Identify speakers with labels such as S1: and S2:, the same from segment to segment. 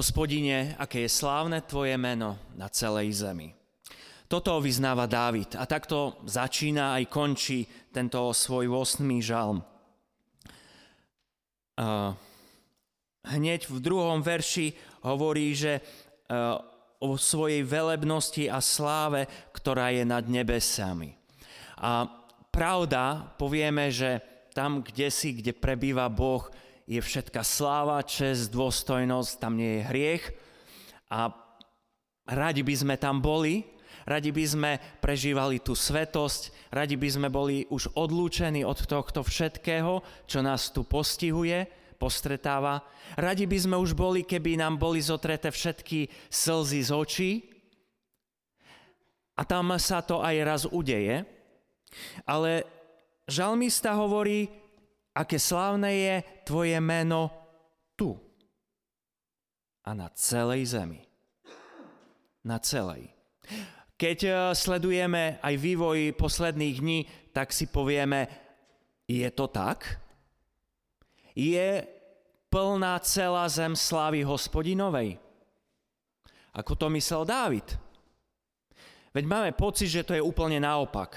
S1: Hospodine, aké je slávne Tvoje meno na celej zemi. Toto vyznáva Dávid a takto začína aj končí tento svoj 8. žalm. Hneď v druhom verši hovorí, že o svojej velebnosti a sláve, ktorá je nad nebesami. A pravda, povieme, že tam, kde si, kde prebýva Boh, je všetka sláva, čest, dôstojnosť, tam nie je hriech a radi by sme tam boli, radi by sme prežívali tú svetosť, radi by sme boli už odlúčení od tohto všetkého, čo nás tu postihuje, postretáva. Radi by sme už boli, keby nám boli zotreté všetky slzy z očí. A tam sa to aj raz udeje. Ale žalmista hovorí, aké slávne je tvoje meno tu a na celej zemi. Na celej. Keď eh, sledujeme aj vývoj posledných dní, tak si povieme, je to tak? Je plná celá zem slávy hospodinovej? Ako to myslel Dávid. Veď máme pocit, že to je úplne naopak.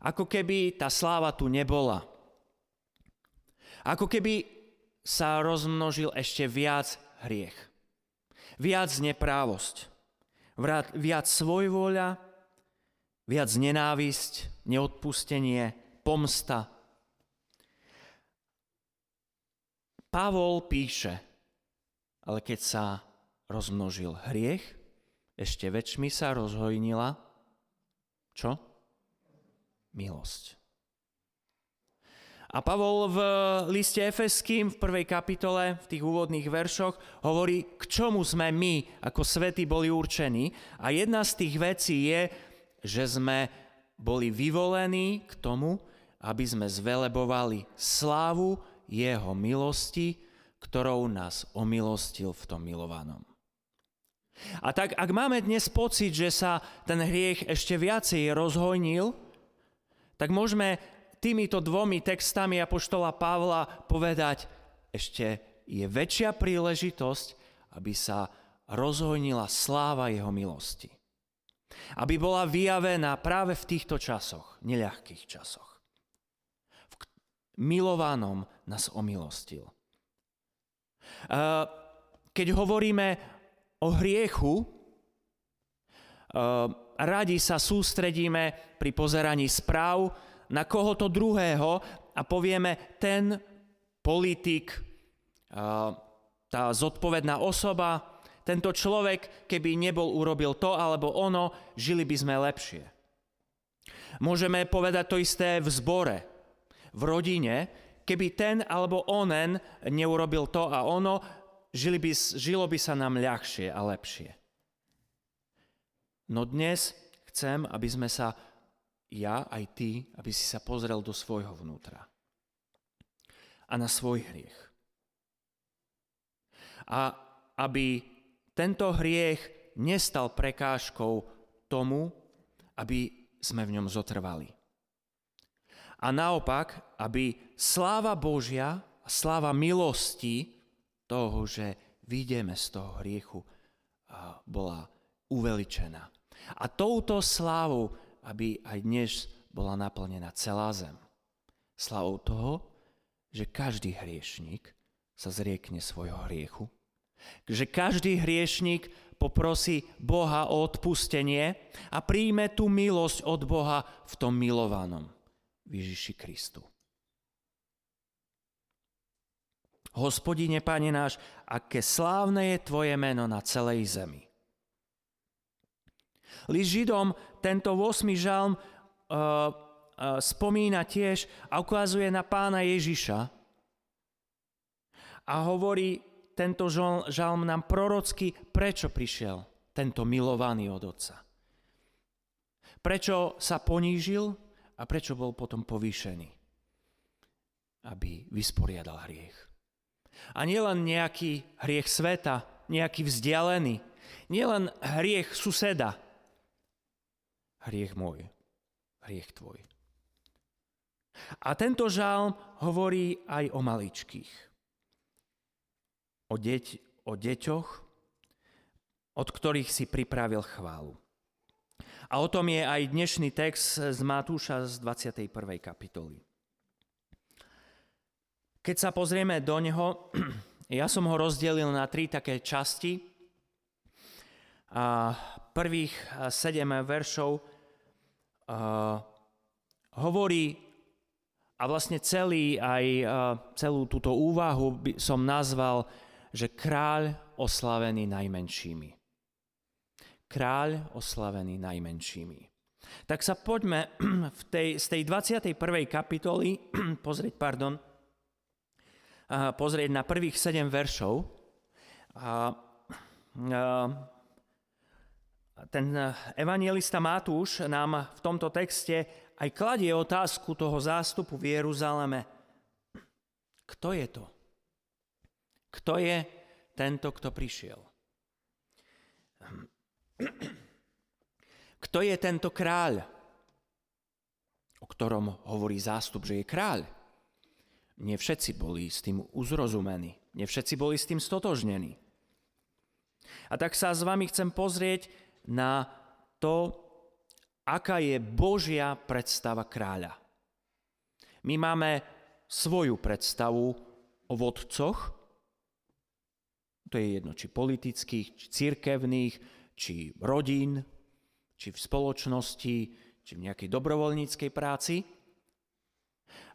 S1: Ako keby tá sláva tu nebola. Ako keby sa rozmnožil ešte viac hriech. Viac neprávosť. Viac svojvoľa, viac nenávisť, neodpustenie, pomsta. Pavol píše, ale keď sa rozmnožil hriech, ešte väčšmi sa rozhojnila čo? Milosť. A Pavol v liste Efeským v prvej kapitole, v tých úvodných veršoch, hovorí, k čomu sme my ako svety boli určení. A jedna z tých vecí je, že sme boli vyvolení k tomu, aby sme zvelebovali slávu jeho milosti, ktorou nás omilostil v tom milovanom. A tak, ak máme dnes pocit, že sa ten hriech ešte viacej rozhojnil, tak môžeme týmito dvomi textami Apoštola Pavla povedať, ešte je väčšia príležitosť, aby sa rozhojnila sláva jeho milosti. Aby bola vyjavená práve v týchto časoch, neľahkých časoch. V milovanom nás omilostil. Keď hovoríme o hriechu, radi sa sústredíme pri pozeraní správ, na kohoto druhého a povieme, ten politik, tá zodpovedná osoba, tento človek, keby nebol urobil to alebo ono, žili by sme lepšie. Môžeme povedať to isté v zbore, v rodine, keby ten alebo onen neurobil to a ono, žili by, žilo by sa nám ľahšie a lepšie. No dnes chcem, aby sme sa ja aj ty, aby si sa pozrel do svojho vnútra a na svoj hriech. A aby tento hriech nestal prekážkou tomu, aby sme v ňom zotrvali. A naopak, aby sláva Božia a sláva milosti toho, že vyjdeme z toho hriechu, bola uveličená. A touto slávou aby aj dnes bola naplnená celá zem. Slavou toho, že každý hriešník sa zriekne svojho hriechu, že každý hriešník poprosí Boha o odpustenie a príjme tú milosť od Boha v tom milovanom Ježiši Kristu. Hospodine, Pane náš, aké slávne je Tvoje meno na celej zemi. List Židom tento 8. žalm uh, uh, spomína tiež a ukazuje na pána Ježiša a hovorí tento žalm nám prorocky, prečo prišiel tento milovaný od Otca. Prečo sa ponížil a prečo bol potom povýšený. Aby vysporiadal hriech. A nielen nejaký hriech sveta, nejaký vzdialený, nielen hriech suseda, hriech môj, hriech tvoj. A tento žalm hovorí aj o maličkých. O, deť, o deťoch, od ktorých si pripravil chválu. A o tom je aj dnešný text z Matúša z 21. kapitoly. Keď sa pozrieme do neho, ja som ho rozdelil na tri také časti. A prvých sedem veršov hovorí a vlastne celý, aj celú túto úvahu by som nazval, že kráľ oslavený najmenšími. Kráľ oslavený najmenšími. Tak sa poďme v tej, z tej 21. kapitoly pozrieť, pardon, pozrieť na prvých 7 veršov. A, a, ten evangelista Matúš nám v tomto texte aj kladie otázku toho zástupu v Jeruzaleme. Kto je to? Kto je tento, kto prišiel? Kto je tento kráľ, o ktorom hovorí zástup, že je kráľ? Nie všetci boli s tým uzrozumení, nie všetci boli s tým stotožnení. A tak sa s vami chcem pozrieť na to, aká je Božia predstava kráľa. My máme svoju predstavu o vodcoch, to je jedno, či politických, či cirkevných, či rodín, či v spoločnosti, či v nejakej dobrovoľníckej práci.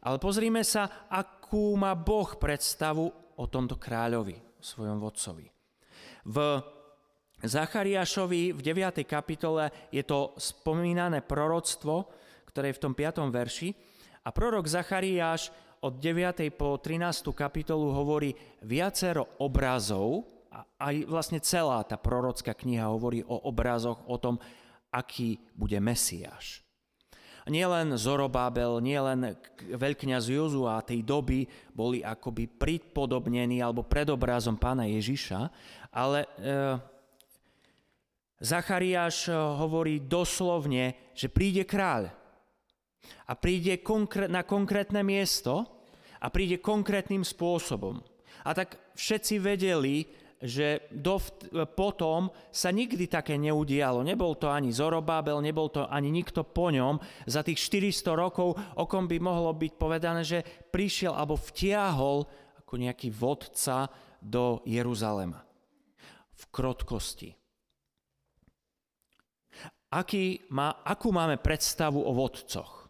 S1: Ale pozrime sa, akú má Boh predstavu o tomto kráľovi, o svojom vodcovi. V Zachariášovi v 9. kapitole je to spomínané proroctvo, ktoré je v tom 5. verši. A prorok Zachariáš od 9. po 13. kapitolu hovorí viacero obrazov, a aj vlastne celá tá prorocká kniha hovorí o obrazoch, o tom, aký bude Mesiáš. Nielen Zorobábel, nielen veľkňaz Jozua tej doby boli akoby pripodobnení alebo predobrazom pána Ježiša, ale e, Zachariáš eh, hovorí doslovne, že príde kráľ a príde na konkrétne miesto a príde konkrétnym spôsobom. A tak všetci vedeli, že dovt, potom sa nikdy také neudialo. Nebol to ani Zorobábel, nebol to ani nikto po ňom. Za tých 400 rokov, o kom by mohlo byť povedané, že prišiel alebo vtiahol ako nejaký vodca do Jeruzalema. V krotkosti aký má, akú máme predstavu o vodcoch.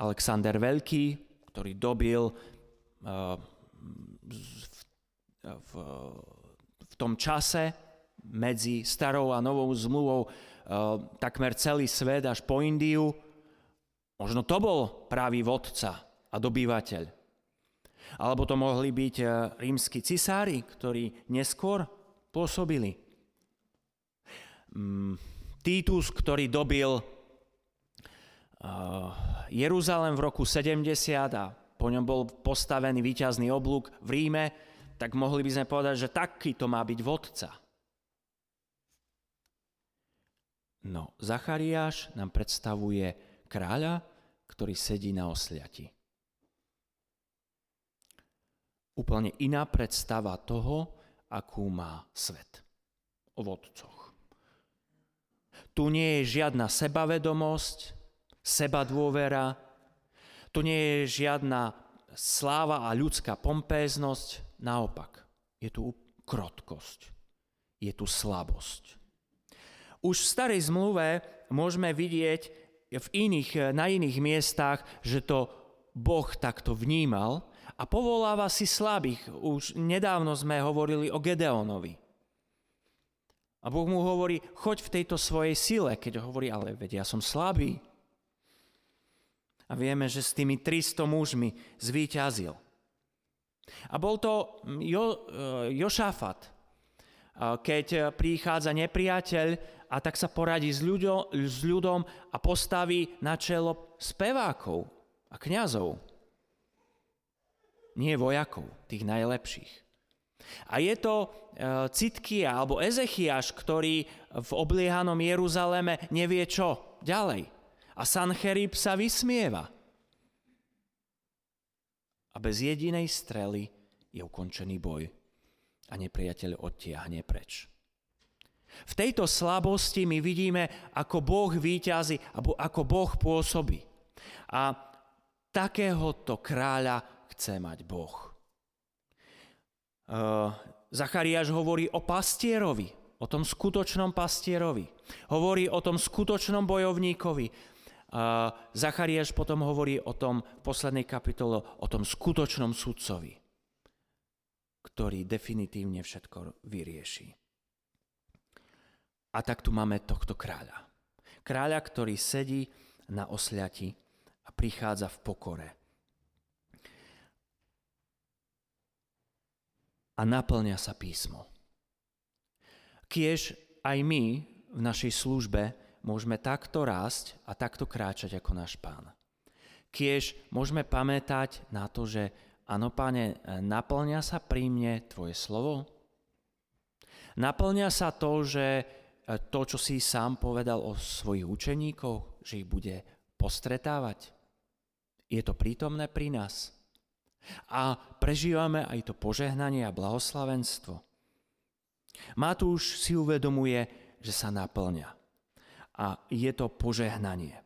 S1: Alexander Veľký, ktorý dobil uh, v, v, v tom čase medzi starou a novou zmluvou uh, takmer celý svet až po Indiu. Možno to bol pravý vodca a dobývateľ. Alebo to mohli byť rímsky cisári, ktorí neskôr pôsobili. Mm, Titus, ktorý dobil uh, Jeruzalem v roku 70 a po ňom bol postavený výťazný oblúk v Ríme, tak mohli by sme povedať, že taký to má byť vodca. No, Zachariáš nám predstavuje kráľa, ktorý sedí na osliati. Úplne iná predstava toho, akú má svet o vodcoch. Tu nie je žiadna sebavedomosť, seba dôvera, tu nie je žiadna sláva a ľudská pompéznosť, naopak, je tu krotkosť, je tu slabosť. Už v starej zmluve môžeme vidieť v iných, na iných miestach, že to Boh takto vnímal a povoláva si slabých. Už nedávno sme hovorili o Gedeonovi. A Boh mu hovorí, choď v tejto svojej sile, keď hovorí, ale veď ja som slabý. A vieme, že s tými 300 mužmi zvíťazil. A bol to jo, e, Jošafat, keď prichádza nepriateľ a tak sa poradí s, ľuďom, s ľudom a postaví na čelo spevákov a kňazov nie vojakov, tých najlepších. A je to e, Citkia alebo Ezechiaš, ktorý v obliehanom Jeruzaleme nevie čo ďalej. A Sancherib sa vysmieva. A bez jedinej strely je ukončený boj a nepriateľ odtiahne preč. V tejto slabosti my vidíme, ako Boh výťazí, ako Boh pôsobí. A takéhoto kráľa chce mať Boh. Uh, Zachariáš hovorí o pastierovi, o tom skutočnom pastierovi. Hovorí o tom skutočnom bojovníkovi. Uh, Zachariáš potom hovorí o tom v poslednej kapitole, o tom skutočnom sudcovi, ktorý definitívne všetko vyrieši. A tak tu máme tohto kráľa. Kráľa, ktorý sedí na osľati a prichádza v pokore. A naplňa sa písmo. Kiež aj my v našej službe môžeme takto rásť a takto kráčať ako náš pán. Kiež môžeme pamätať na to, že áno, páne, naplňa sa pri mne tvoje slovo? Naplňa sa to, že to, čo si sám povedal o svojich učeníkoch, že ich bude postretávať. Je to prítomné pri nás. A prežívame aj to požehnanie a blahoslavenstvo. Matúš si uvedomuje, že sa naplňa. A je to požehnanie.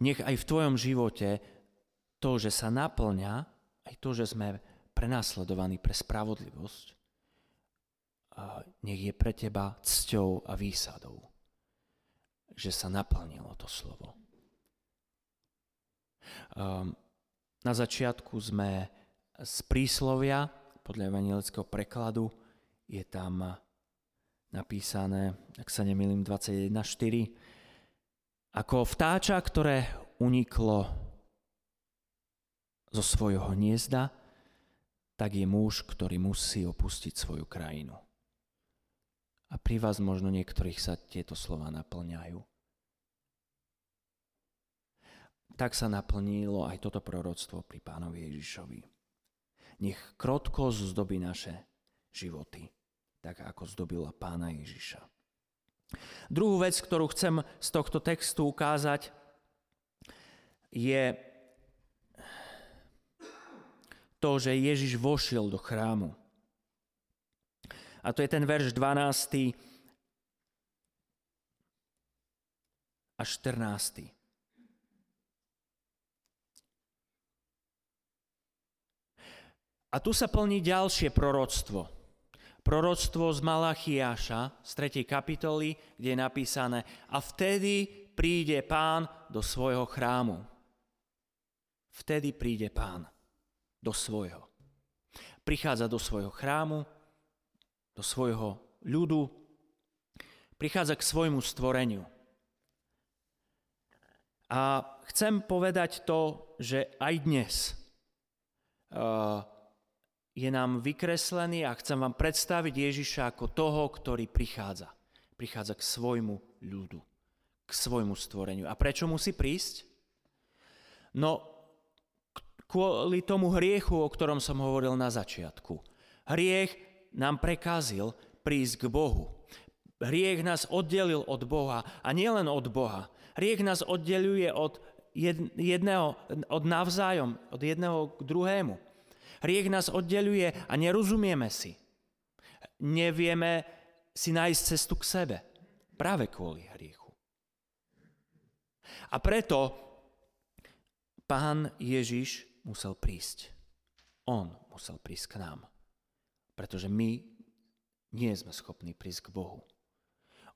S1: Nech aj v tvojom živote to, že sa naplňa, aj to, že sme prenasledovaní pre spravodlivosť, nech je pre teba cťou a výsadou, že sa naplnilo to slovo. Um, na začiatku sme z príslovia, podľa evangelického prekladu, je tam napísané, ak sa nemýlim, 21.4, ako vtáča, ktoré uniklo zo svojho hniezda, tak je muž, ktorý musí opustiť svoju krajinu. A pri vás možno niektorých sa tieto slova naplňajú. Tak sa naplnilo aj toto proroctvo pri pánovi Ježišovi. Nech krotko zdobí naše životy, tak ako zdobila pána Ježiša. Druhú vec, ktorú chcem z tohto textu ukázať, je to, že Ježiš vošiel do chrámu. A to je ten verš 12. a 14. A tu sa plní ďalšie proroctvo. Proroctvo z Malachiáša z 3. kapitoly, kde je napísané a vtedy príde pán do svojho chrámu. Vtedy príde pán do svojho. Prichádza do svojho chrámu, do svojho ľudu, prichádza k svojmu stvoreniu. A chcem povedať to, že aj dnes uh, je nám vykreslený a chcem vám predstaviť Ježiša ako toho, ktorý prichádza. Prichádza k svojmu ľudu, k svojmu stvoreniu. A prečo musí prísť? No, kvôli tomu hriechu, o ktorom som hovoril na začiatku. Hriech nám prekázil prísť k Bohu. Hriech nás oddelil od Boha a nielen od Boha. Hriech nás oddeluje od jedného, od navzájom, od jedného k druhému. Hriech nás oddeluje a nerozumieme si. Nevieme si nájsť cestu k sebe. Práve kvôli hriechu. A preto pán Ježiš musel prísť. On musel prísť k nám pretože my nie sme schopní prísť k Bohu.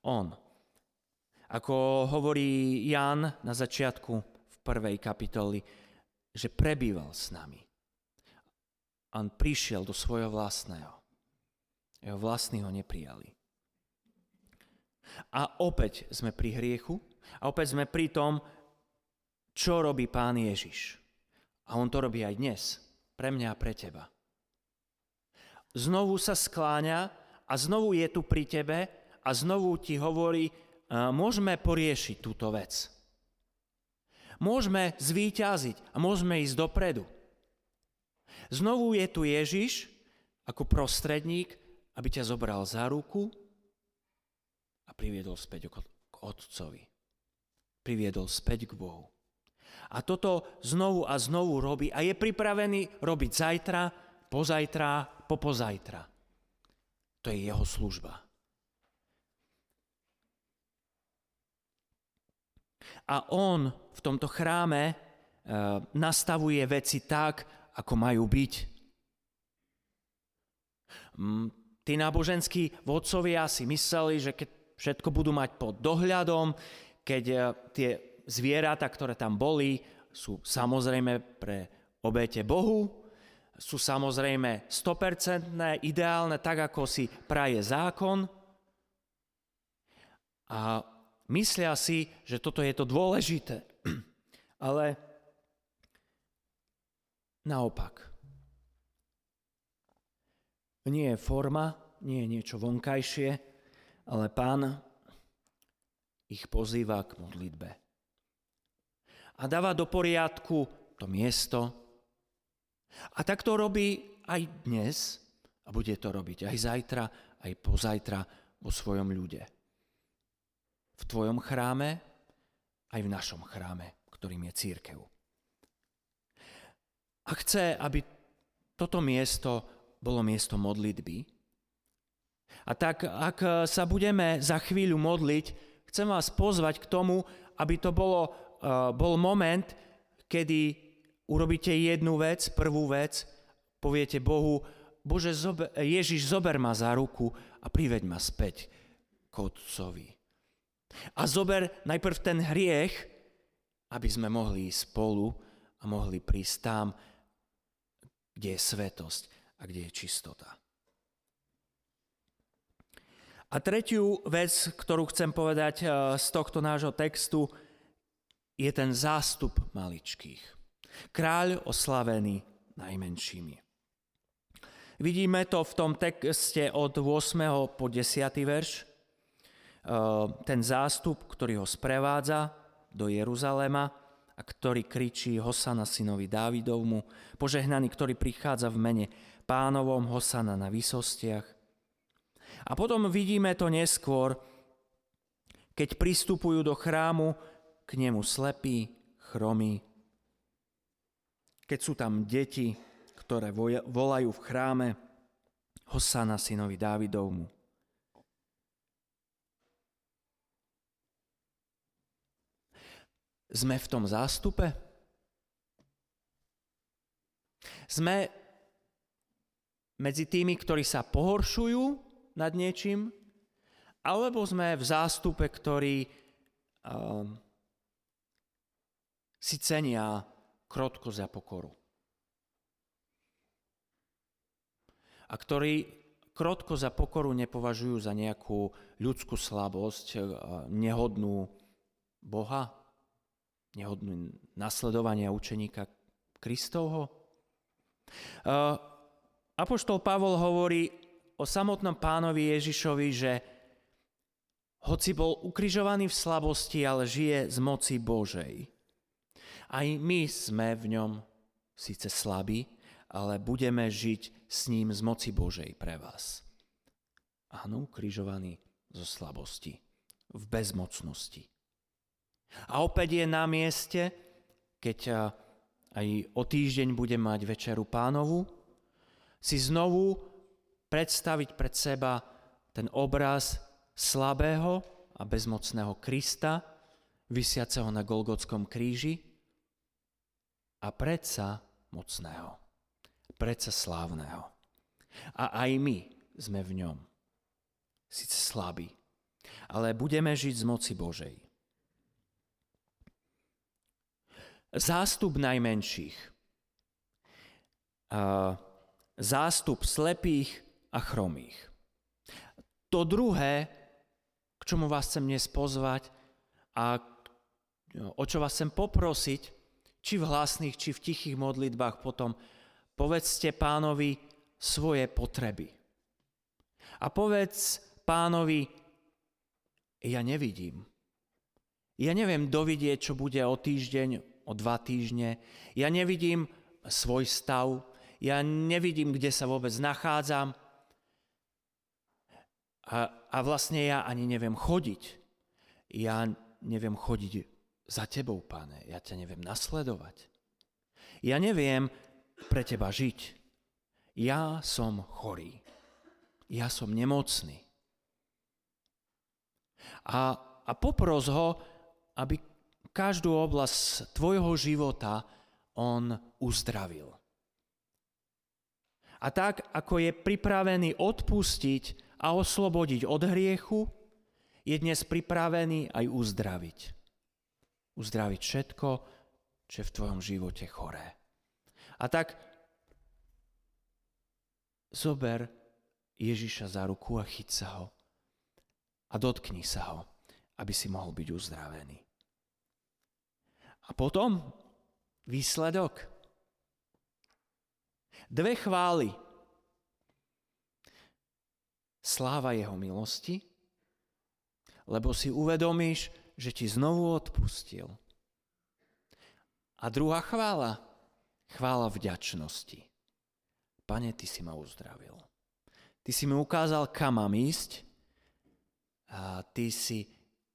S1: On, ako hovorí Jan na začiatku v prvej kapitoli, že prebýval s nami. On prišiel do svojho vlastného. Jeho vlastní ho neprijali. A opäť sme pri hriechu a opäť sme pri tom, čo robí Pán Ježiš. A on to robí aj dnes, pre mňa a pre teba znovu sa skláňa a znovu je tu pri tebe a znovu ti hovorí, môžeme poriešiť túto vec. Môžeme zvíťaziť a môžeme ísť dopredu. Znovu je tu Ježiš ako prostredník, aby ťa zobral za ruku a priviedol späť k Otcovi. Priviedol späť k Bohu. A toto znovu a znovu robí a je pripravený robiť zajtra, pozajtra, popozajtra. To je jeho služba. A on v tomto chráme e, nastavuje veci tak, ako majú byť. Mm, tí náboženskí vodcovia si mysleli, že keď všetko budú mať pod dohľadom, keď e, tie zvieratá, ktoré tam boli, sú samozrejme pre obete Bohu, sú samozrejme 100% ideálne, tak ako si praje zákon. A myslia si, že toto je to dôležité. Ale naopak. Nie je forma, nie je niečo vonkajšie, ale pán ich pozýva k modlitbe. A dáva do poriadku to miesto. A tak to robí aj dnes a bude to robiť aj zajtra, aj pozajtra vo svojom ľude v tvojom chráme, aj v našom chráme, ktorým je církev. A chce, aby toto miesto bolo miesto modlitby. A tak, ak sa budeme za chvíľu modliť, chcem vás pozvať k tomu, aby to bolo, uh, bol moment, kedy urobíte jednu vec, prvú vec, poviete Bohu, Bože, zober, Ježiš, zober ma za ruku a priveď ma späť k Otcovi. A zober najprv ten hriech, aby sme mohli ísť spolu a mohli prísť tam, kde je svetosť a kde je čistota. A tretiu vec, ktorú chcem povedať eh, z tohto nášho textu, je ten zástup maličkých. Kráľ oslavený najmenšími. Vidíme to v tom texte od 8. po 10. verš. Eh, ten zástup, ktorý ho sprevádza do Jeruzalema a ktorý kričí Hosana synovi Dávidovmu, požehnaný, ktorý prichádza v mene pánovom Hosana na výsostiach. A potom vidíme to neskôr, keď pristupujú do chrámu k nemu slepí, chromí, keď sú tam deti, ktoré volajú v chráme Hosana synovi Dávidovmu. Sme v tom zástupe? Sme medzi tými, ktorí sa pohoršujú nad niečím, alebo sme v zástupe, ktorí um, si cenia krotko za pokoru. A ktorí krotko za pokoru nepovažujú za nejakú ľudskú slabosť, uh, nehodnú Boha, nehodnú nasledovania učeníka Kristovho? Apoštol Pavol hovorí o samotnom pánovi Ježišovi, že hoci bol ukrižovaný v slabosti, ale žije z moci Božej. Aj my sme v ňom síce slabí, ale budeme žiť s ním z moci Božej pre vás. Áno, ukrižovaný zo slabosti, v bezmocnosti. A opäť je na mieste, keď aj o týždeň budem mať večeru pánovu, si znovu predstaviť pred seba ten obraz slabého a bezmocného Krista, vysiaceho na Golgotskom kríži a predsa mocného, predsa slávneho. A aj my sme v ňom. Sice slabí, ale budeme žiť z moci Božej. Zástup najmenších, zástup slepých a chromých. To druhé, k čomu vás chcem dnes pozvať a o čo vás chcem poprosiť, či v hlasných, či v tichých modlitbách potom, povedzte pánovi svoje potreby. A povedz pánovi, ja nevidím. Ja neviem dovidieť, čo bude o týždeň, o dva týždne. Ja nevidím svoj stav, ja nevidím, kde sa vôbec nachádzam a, a vlastne ja ani neviem chodiť. Ja neviem chodiť za tebou, pane. Ja ťa neviem nasledovať. Ja neviem pre teba žiť. Ja som chorý. Ja som nemocný. A, a popros ho, aby každú oblasť tvojho života on uzdravil. A tak, ako je pripravený odpustiť a oslobodiť od hriechu, je dnes pripravený aj uzdraviť. Uzdraviť všetko, čo je v tvojom živote choré. A tak zober Ježiša za ruku a chyť sa ho a dotkni sa ho, aby si mohol byť uzdravený. A potom výsledok. Dve chvály. Sláva jeho milosti, lebo si uvedomíš, že ti znovu odpustil. A druhá chvála, chvála vďačnosti. Pane, ty si ma uzdravil. Ty si mi ukázal, kam mám ísť. A ty si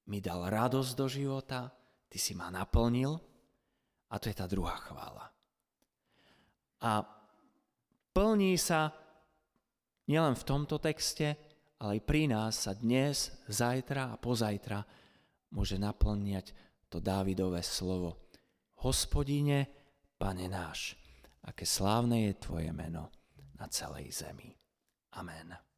S1: mi dal radosť do života. Ty si ma naplnil. A to je tá druhá chvála. A plní sa nielen v tomto texte, ale aj pri nás sa dnes, zajtra a pozajtra môže naplňať to Dávidové slovo. Hospodine, pane náš, aké slávne je Tvoje meno na celej zemi. Amen.